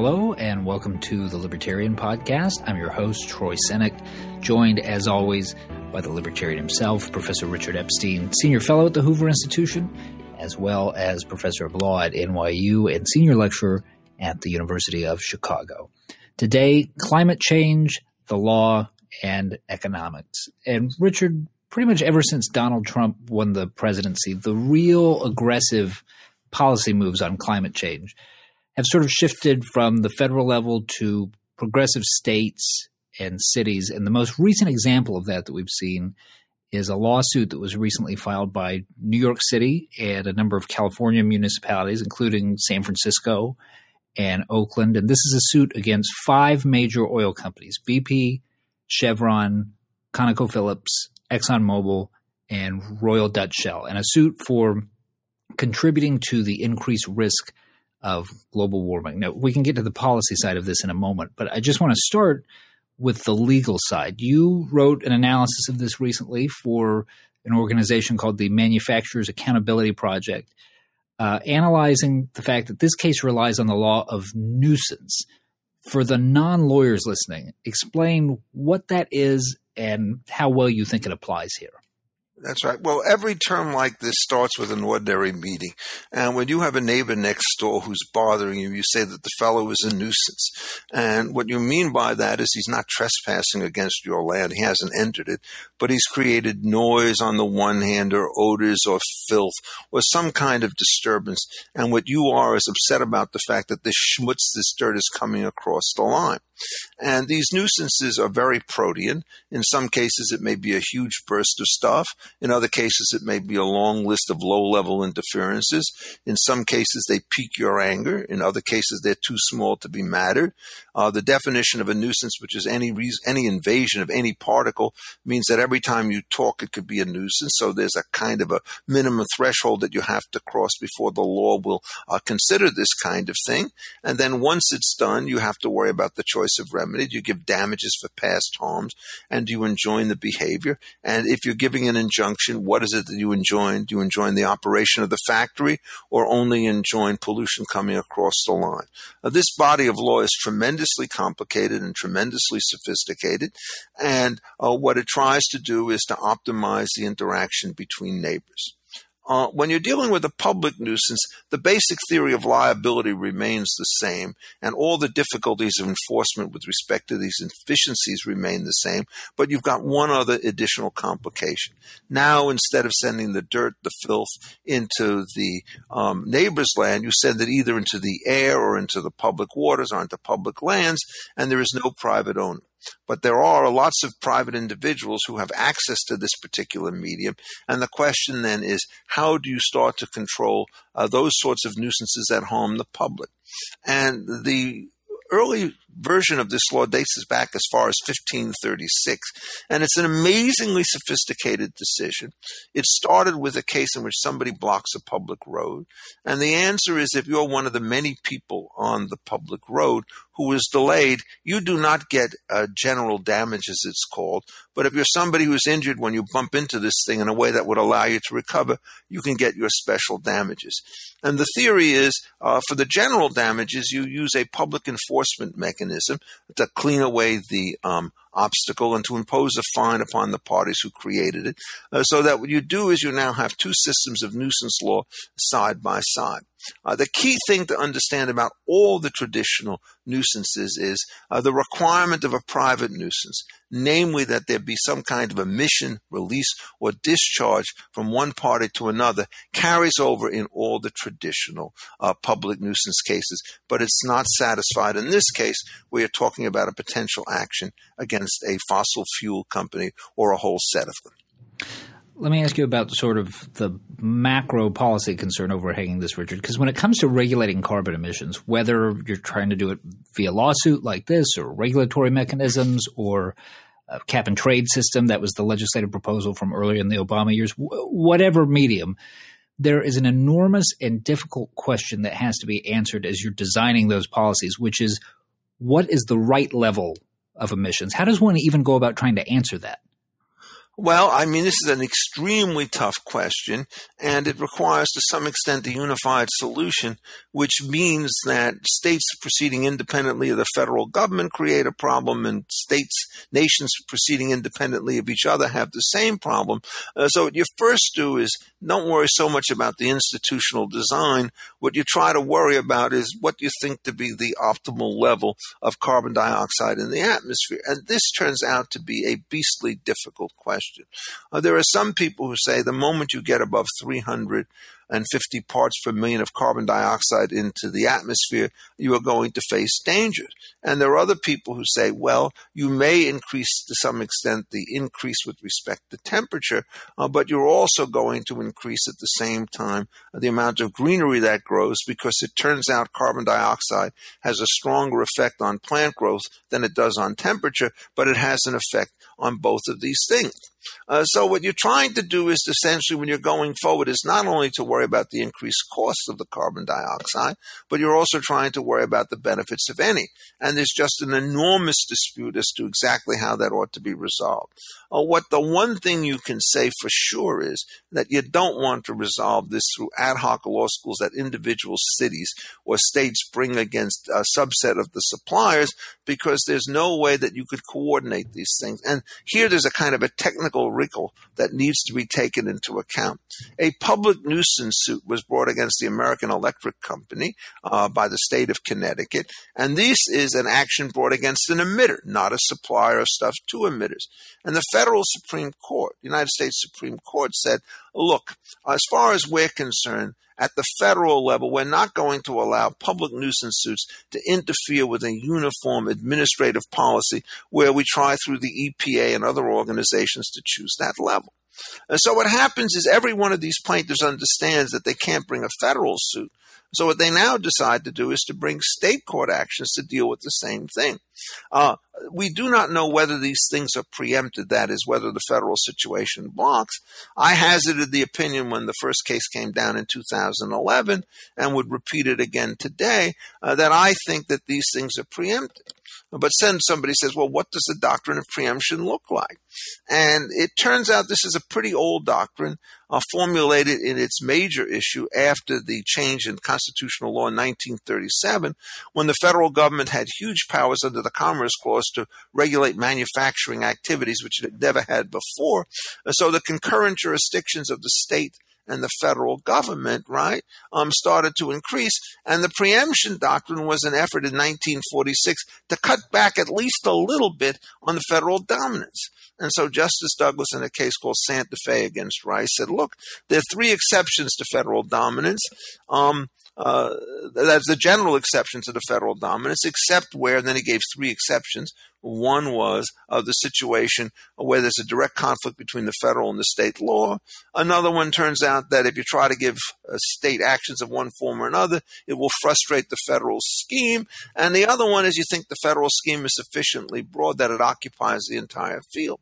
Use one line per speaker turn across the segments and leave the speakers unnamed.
Hello, and welcome to the Libertarian Podcast. I'm your host, Troy Senik, joined as always by the Libertarian himself, Professor Richard Epstein, Senior Fellow at the Hoover Institution, as well as Professor of Law at NYU and Senior Lecturer at the University of Chicago. Today, climate change, the law, and economics. And Richard, pretty much ever since Donald Trump won the presidency, the real aggressive policy moves on climate change have sort of shifted from the federal level to progressive states and cities. And the most recent example of that that we've seen is a lawsuit that was recently filed by New York City and a number of California municipalities, including San Francisco and Oakland. And this is a suit against five major oil companies BP, Chevron, ConocoPhillips, ExxonMobil, and Royal Dutch Shell, and a suit for contributing to the increased risk of global warming. Now, we can get to the policy side of this in a moment, but I just want to start with the legal side. You wrote an analysis of this recently for an organization called the Manufacturers Accountability Project, uh, analyzing the fact that this case relies on the law of nuisance. For the non lawyers listening, explain what that is and how well you think it applies here.
That's right. Well, every term like this starts with an ordinary meeting. And when you have a neighbor next door who's bothering you, you say that the fellow is a nuisance. And what you mean by that is he's not trespassing against your land. He hasn't entered it, but he's created noise on the one hand or odors or filth or some kind of disturbance. And what you are is upset about the fact that this schmutz, this dirt is coming across the line. And these nuisances are very protean. In some cases, it may be a huge burst of stuff. In other cases, it may be a long list of low level interferences. In some cases, they pique your anger. In other cases, they're too small to be mattered. Uh, the definition of a nuisance, which is any any invasion of any particle, means that every time you talk, it could be a nuisance. So there's a kind of a minimum threshold that you have to cross before the law will uh, consider this kind of thing. And then once it's done, you have to worry about the choice of remedy. Do you give damages for past harms? And do you enjoin the behavior? And if you're giving an injunction, what is it that you enjoin? Do you enjoin the operation of the factory or only enjoin pollution coming across the line? Now, this body of law is tremendously complicated and tremendously sophisticated. And uh, what it tries to do is to optimize the interaction between neighbors. Uh, when you're dealing with a public nuisance, the basic theory of liability remains the same, and all the difficulties of enforcement with respect to these inefficiencies remain the same, but you've got one other additional complication. Now, instead of sending the dirt, the filth into the um, neighbor's land, you send it either into the air or into the public waters or into public lands, and there is no private owner. But there are lots of private individuals who have access to this particular medium. And the question then is how do you start to control uh, those sorts of nuisances that harm the public? And the early version of this law dates back as far as 1536, and it's an amazingly sophisticated decision. It started with a case in which somebody blocks a public road, and the answer is if you're one of the many people on the public road who is delayed, you do not get uh, general damage, as it's called. But if you're somebody who's injured when you bump into this thing in a way that would allow you to recover, you can get your special damages. And the theory is uh, for the general damages, you use a public enforcement mechanism to clean away the um, obstacle and to impose a fine upon the parties who created it. Uh, so that what you do is you now have two systems of nuisance law side by side. Uh, the key thing to understand about all the traditional nuisances is uh, the requirement of a private nuisance, namely that there be some kind of emission, release, or discharge from one party to another, carries over in all the traditional uh, public nuisance cases. But it's not satisfied in this case, where you're talking about a potential action against a fossil fuel company or a whole set of them.
Let me ask you about sort of the macro policy concern overhanging this, Richard, because when it comes to regulating carbon emissions, whether you're trying to do it via lawsuit like this or regulatory mechanisms or a cap and trade system, that was the legislative proposal from earlier in the Obama years, whatever medium, there is an enormous and difficult question that has to be answered as you're designing those policies, which is what is the right level of emissions? How does one even go about trying to answer that?
Well, I mean, this is an extremely tough question, and it requires to some extent a unified solution, which means that states proceeding independently of the federal government create a problem, and states, nations proceeding independently of each other have the same problem. Uh, so, what you first do is don't worry so much about the institutional design. What you try to worry about is what you think to be the optimal level of carbon dioxide in the atmosphere. And this turns out to be a beastly difficult question question. Uh, there are some people who say the moment you get above 350 parts per million of carbon dioxide into the atmosphere, you are going to face dangers. And there are other people who say, well, you may increase to some extent the increase with respect to temperature, uh, but you're also going to increase at the same time the amount of greenery that grows because it turns out carbon dioxide has a stronger effect on plant growth than it does on temperature, but it has an effect on both of these things. Uh, so what you're trying to do is essentially when you're going forward is not only to worry about the increased cost of the carbon dioxide, but you're also trying to worry about the benefits of any. And there's just an enormous dispute as to exactly how that ought to be resolved. Uh, what the one thing you can say for sure is that you don't want to resolve this through ad hoc law schools that individual cities or states bring against a subset of the suppliers because there's no way that you could coordinate these things. And here there's a kind of a technical wrinkle that needs to be taken into account. A public nuisance suit was brought against the American Electric Company uh, by the state of Connecticut, and this is an action brought against an emitter, not a supplier of stuff to emitters. And the federal Supreme Court, United States Supreme Court, said, look, as far as we're concerned, at the federal level, we're not going to allow public nuisance suits to interfere with a uniform administrative policy where we try through the EPA and other organizations to choose that level. And so what happens is every one of these plaintiffs understands that they can't bring a federal suit. So what they now decide to do is to bring state court actions to deal with the same thing. Uh, we do not know whether these things are preempted, that is, whether the federal situation blocks. I hazarded the opinion when the first case came down in 2011 and would repeat it again today uh, that I think that these things are preempted. But then somebody says, well, what does the doctrine of preemption look like? And it turns out this is a pretty old doctrine, uh, formulated in its major issue after the change in constitutional law in 1937, when the federal government had huge powers under the Commerce Clause to regulate manufacturing activities, which it had never had before. So the concurrent jurisdictions of the state and the federal government, right, um, started to increase. And the preemption doctrine was an effort in 1946 to cut back at least a little bit on the federal dominance. And so Justice Douglas, in a case called Santa Fe against Rice, said, look, there are three exceptions to federal dominance. Um, uh, that's the general exception to the federal dominance, except where, and then he gave three exceptions. One was of the situation where there's a direct conflict between the federal and the state law. Another one turns out that if you try to give uh, state actions of one form or another, it will frustrate the federal scheme. And the other one is you think the federal scheme is sufficiently broad that it occupies the entire field.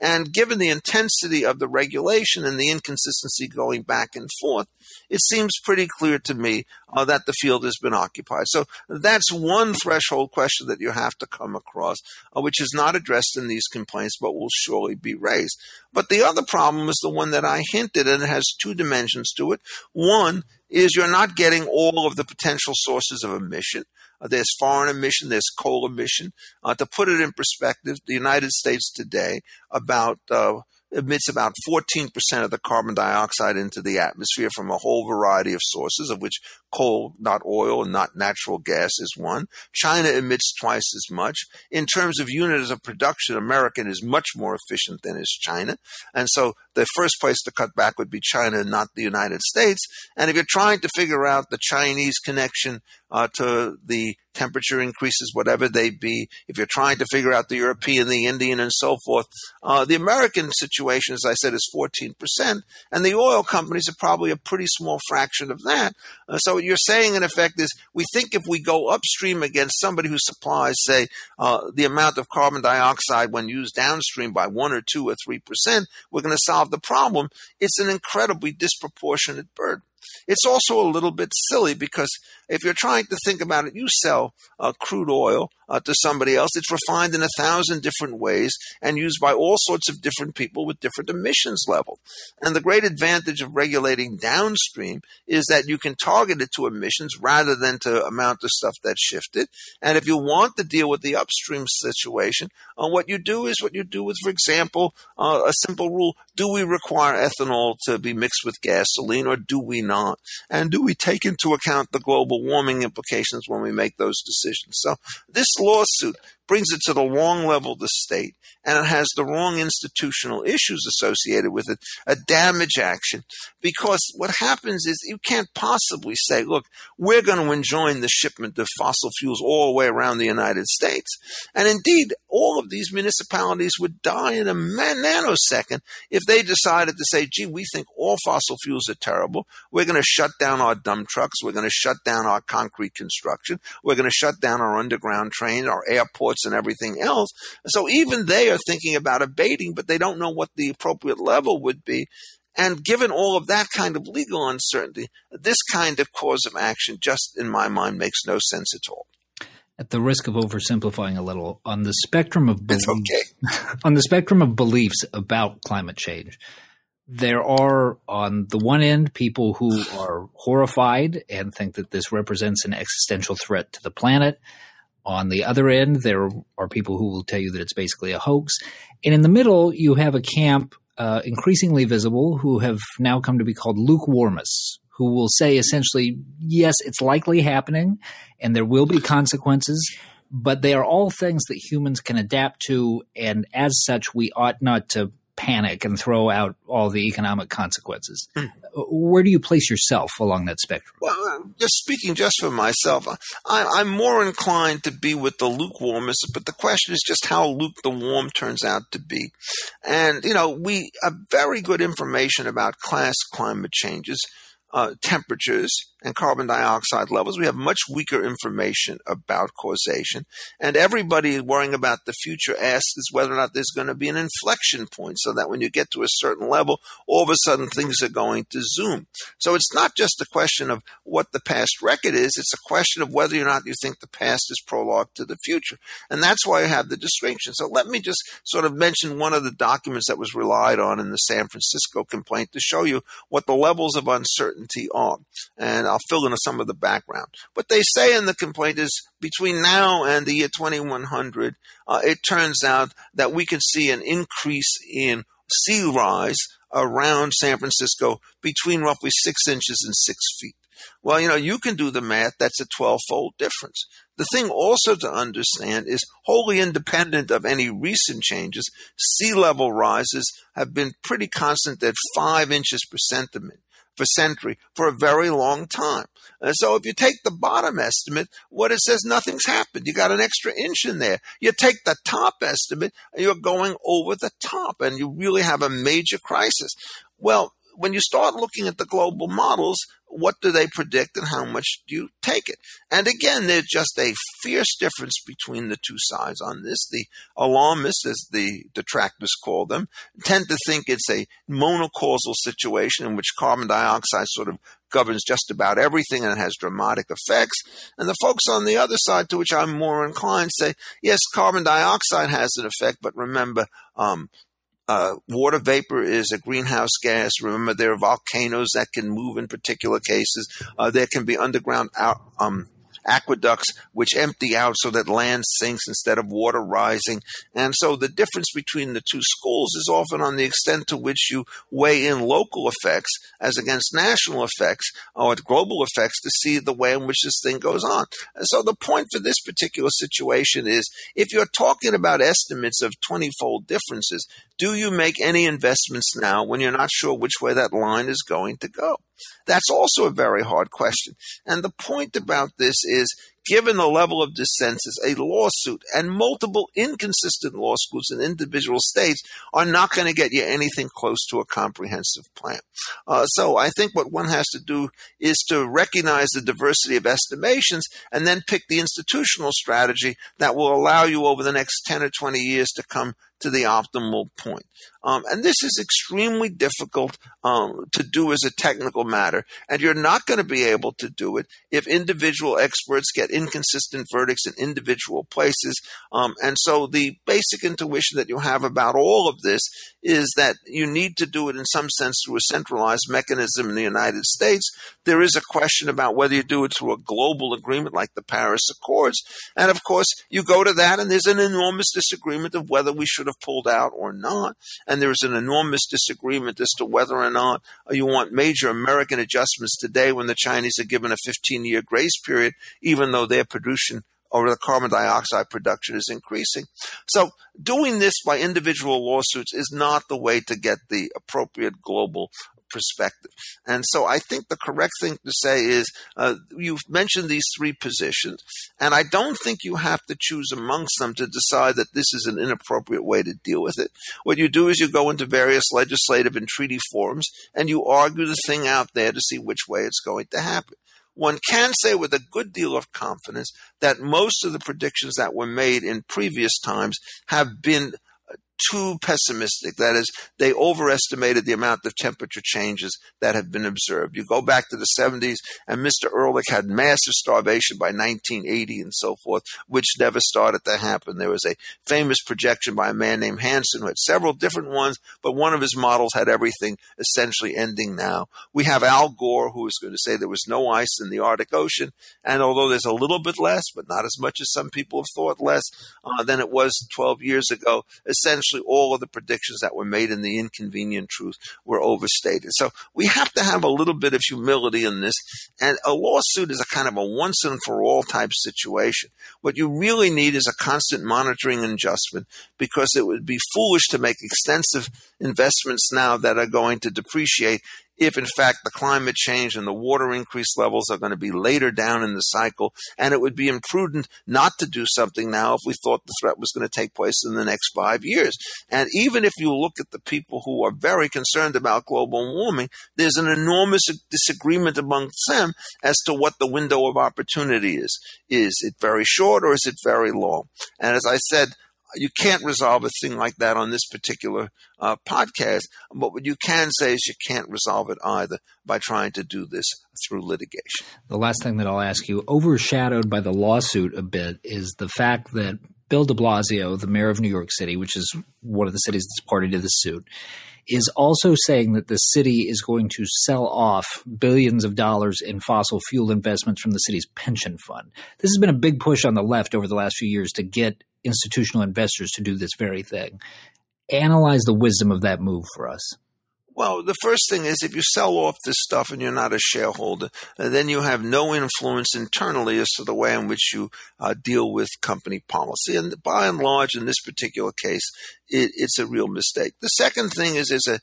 And given the intensity of the regulation and the inconsistency going back and forth, it seems pretty clear to me uh, that the field has been occupied. So that's one threshold question that you have to come across, uh, which is not addressed in these complaints, but will surely be raised. But the other problem is the one that I hinted, and it has two dimensions to it. One is you're not getting all of the potential sources of emission. Uh, there's foreign emission, there's coal emission. Uh, to put it in perspective, the United States today, about uh, emits about 14% of the carbon dioxide into the atmosphere from a whole variety of sources, of which coal, not oil, not natural gas is one. China emits twice as much. In terms of units of production, American is much more efficient than is China. And so the first place to cut back would be China, not the United States. And if you're trying to figure out the Chinese connection uh, to the temperature increases, whatever they be, if you're trying to figure out the European, the Indian, and so forth, uh, the American situation, as I said, is 14%, and the oil companies are probably a pretty small fraction of that. Uh, so you're saying, in effect, is we think if we go upstream against somebody who supplies, say, uh, the amount of carbon dioxide when used downstream by one or two or three percent, we're going to solve the problem. It's an incredibly disproportionate burden. It's also a little bit silly because if you're trying to think about it, you sell uh, crude oil uh, to somebody else. It's refined in a thousand different ways and used by all sorts of different people with different emissions level. And the great advantage of regulating downstream is that you can target it to emissions rather than to amount of stuff that's shifted. And if you want to deal with the upstream situation, uh, what you do is what you do with, for example, uh, a simple rule: Do we require ethanol to be mixed with gasoline, or do we not? And do we take into account the global warming implications when we make those decisions? So this lawsuit brings it to the wrong level of the state, and it has the wrong institutional issues associated with it, a damage action. Because what happens is you can't possibly say, look, we're going to enjoin the shipment of fossil fuels all the way around the United States. And indeed, all of these municipalities would die in a nanosecond if they decided to say, gee, we think all fossil fuels are terrible. We're going to shut down our dump trucks. We're going to shut down our concrete construction. We're going to shut down our underground trains, our airports and everything else. So even they are thinking about abating, but they don't know what the appropriate level would be. And given all of that kind of legal uncertainty, this kind of cause of action just in my mind makes no sense at all.
At the risk of oversimplifying a little, on the spectrum of
beliefs, okay.
on the spectrum of beliefs about climate change, there are on the one end people who are horrified and think that this represents an existential threat to the planet. On the other end, there are people who will tell you that it's basically a hoax. And in the middle, you have a camp uh, increasingly visible who have now come to be called lukewarmists, who will say essentially, yes, it's likely happening and there will be consequences, but they are all things that humans can adapt to. And as such, we ought not to panic and throw out all the economic consequences. Mm. Where do you place yourself along that spectrum?
Well, uh, just speaking just for myself, I, am more inclined to be with the lukewarmists, but the question is just how lukewarm turns out to be. And, you know, we have very good information about class climate changes, uh, temperatures, and carbon dioxide levels. We have much weaker information about causation. And everybody worrying about the future asks whether or not there's going to be an inflection point so that when you get to a certain level, all of a sudden things are going to zoom. So it's not just a question of what the past record is, it's a question of whether or not you think the past is prologue to the future. And that's why I have the distinction. So let me just sort of mention one of the documents that was relied on in the San Francisco complaint to show you what the levels of uncertainty are. And I'll fill in some of the background. What they say in the complaint is between now and the year 2100, uh, it turns out that we can see an increase in sea rise around San Francisco between roughly six inches and six feet. Well, you know, you can do the math. That's a 12 fold difference. The thing also to understand is wholly independent of any recent changes, sea level rises have been pretty constant at five inches per centimeter for century for a very long time. And so if you take the bottom estimate, what it says, nothing's happened. You got an extra inch in there. You take the top estimate, you're going over the top and you really have a major crisis. Well, when you start looking at the global models, what do they predict and how much do you take it? And again, there's just a fierce difference between the two sides on this. The alarmists, as the detractors call them, tend to think it's a monocausal situation in which carbon dioxide sort of governs just about everything and has dramatic effects. And the folks on the other side, to which I'm more inclined, say, yes, carbon dioxide has an effect, but remember, um, uh, water vapor is a greenhouse gas. Remember, there are volcanoes that can move in particular cases. Uh, there can be underground out, um, aqueducts which empty out so that land sinks instead of water rising. And so the difference between the two schools is often on the extent to which you weigh in local effects as against national effects or global effects to see the way in which this thing goes on. And so the point for this particular situation is if you're talking about estimates of 20 fold differences, do you make any investments now when you're not sure which way that line is going to go? That's also a very hard question. And the point about this is is given the level of dissensus, a lawsuit and multiple inconsistent lawsuits in individual states are not going to get you anything close to a comprehensive plan. Uh, so I think what one has to do is to recognize the diversity of estimations and then pick the institutional strategy that will allow you over the next 10 or 20 years to come to the optimal point. Um, and this is extremely difficult um, to do as a technical matter. And you're not going to be able to do it if individual experts get inconsistent verdicts in individual places. Um, and so the basic intuition that you have about all of this is that you need to do it in some sense through a centralized mechanism in the United States. There is a question about whether you do it through a global agreement like the Paris Accords. And of course, you go to that and there's an enormous disagreement of whether we should have pulled out or not. And there's an enormous disagreement as to whether or not you want major American adjustments today when the Chinese are given a 15 year grace period, even though their production or the carbon dioxide production is increasing. So doing this by individual lawsuits is not the way to get the appropriate global perspective. And so I think the correct thing to say is uh, you've mentioned these three positions, and I don't think you have to choose amongst them to decide that this is an inappropriate way to deal with it. What you do is you go into various legislative and treaty forums and you argue the thing out there to see which way it's going to happen one can say with a good deal of confidence that most of the predictions that were made in previous times have been too pessimistic. That is, they overestimated the amount of temperature changes that have been observed. You go back to the 70s, and Mr. Ehrlich had massive starvation by 1980 and so forth, which never started to happen. There was a famous projection by a man named Hansen who had several different ones, but one of his models had everything essentially ending now. We have Al Gore, who is going to say there was no ice in the Arctic Ocean, and although there's a little bit less, but not as much as some people have thought less uh, than it was 12 years ago, essentially essentially all of the predictions that were made in the inconvenient truth were overstated. So we have to have a little bit of humility in this. And a lawsuit is a kind of a once and for all type situation. What you really need is a constant monitoring and adjustment because it would be foolish to make extensive investments now that are going to depreciate if in fact the climate change and the water increase levels are going to be later down in the cycle. And it would be imprudent not to do something now if we thought the threat was going to take place in the next five years. And even if you look at the people who are very concerned about global warming, there's an enormous disagreement amongst them as to what the window of opportunity is. Is it very short or is it very long? And as I said, you can't resolve a thing like that on this particular uh, podcast. But what you can say is you can't resolve it either by trying to do this through litigation.
The last thing that I'll ask you, overshadowed by the lawsuit a bit, is the fact that Bill de Blasio, the mayor of New York City, which is one of the cities that's party to the suit, is also saying that the city is going to sell off billions of dollars in fossil fuel investments from the city's pension fund. This has been a big push on the left over the last few years to get institutional investors to do this very thing. Analyze the wisdom of that move for us.
Well, the first thing is if you sell off this stuff and you're not a shareholder, uh, then you have no influence internally as to the way in which you uh, deal with company policy. And by and large, in this particular case, it, it's a real mistake. The second thing is there's a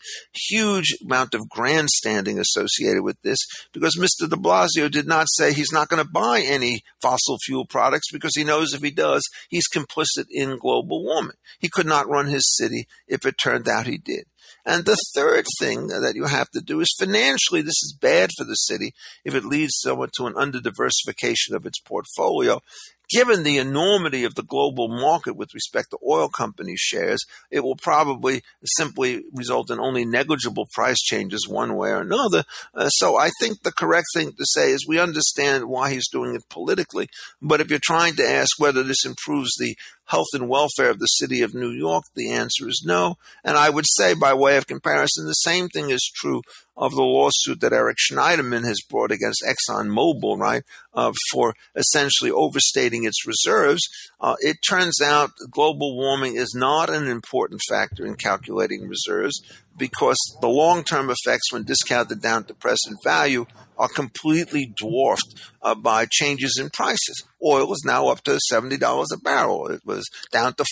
huge amount of grandstanding associated with this because Mr. de Blasio did not say he's not going to buy any fossil fuel products because he knows if he does, he's complicit in global warming. He could not run his city if it turned out he did. And the third thing that you have to do is financially, this is bad for the city if it leads someone to an under diversification of its portfolio given the enormity of the global market with respect to oil company shares, it will probably simply result in only negligible price changes one way or another. Uh, so I think the correct thing to say is we understand why he's doing it politically, but if you're trying to ask whether this improves the health and welfare of the city of New York, the answer is no. And I would say, by way of comparison, the same thing is true of the lawsuit that Eric Schneiderman has brought against ExxonMobil, right, uh, for essentially overstating its reserves. Uh, it turns out global warming is not an important factor in calculating reserves because the long term effects, when discounted down to present value, are completely dwarfed uh, by changes in prices. Oil is now up to $70 a barrel. It was down to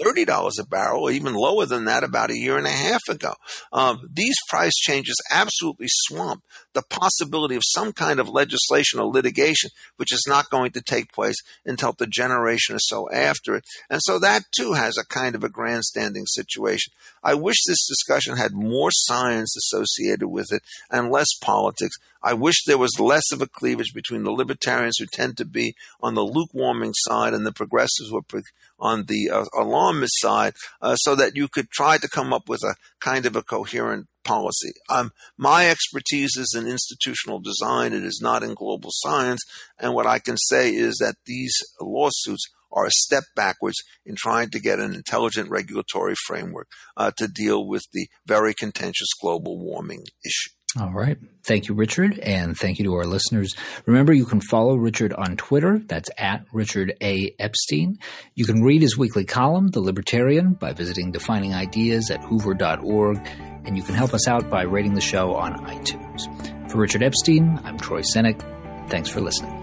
$30 a barrel, or even lower than that about a year and a half ago. Um, these price changes absolutely swamp the possibility of some kind of legislation or litigation, which is not going to take place until the generation or so after it. And so that too has a kind of a grandstanding situation. I wish this discussion had more science associated with it and less politics. I wish there was less of a cleavage between the libertarians who tend to be on the lukewarming side and the progressives who are, on the uh, alarmist side, uh, so that you could try to come up with a kind of a coherent policy. Um, my expertise is in institutional design. It is not in global science. And what I can say is that these lawsuits are a step backwards in trying to get an intelligent regulatory framework uh, to deal with the very contentious global warming issue.
All right. Thank you, Richard. And thank you to our listeners. Remember, you can follow Richard on Twitter. That's at Richard A. Epstein. You can read his weekly column, The Libertarian, by visiting Defining Ideas at hoover.org. And you can help us out by rating the show on iTunes. For Richard Epstein, I'm Troy Senik. Thanks for listening.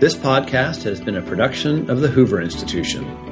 This podcast has been a production of the Hoover Institution.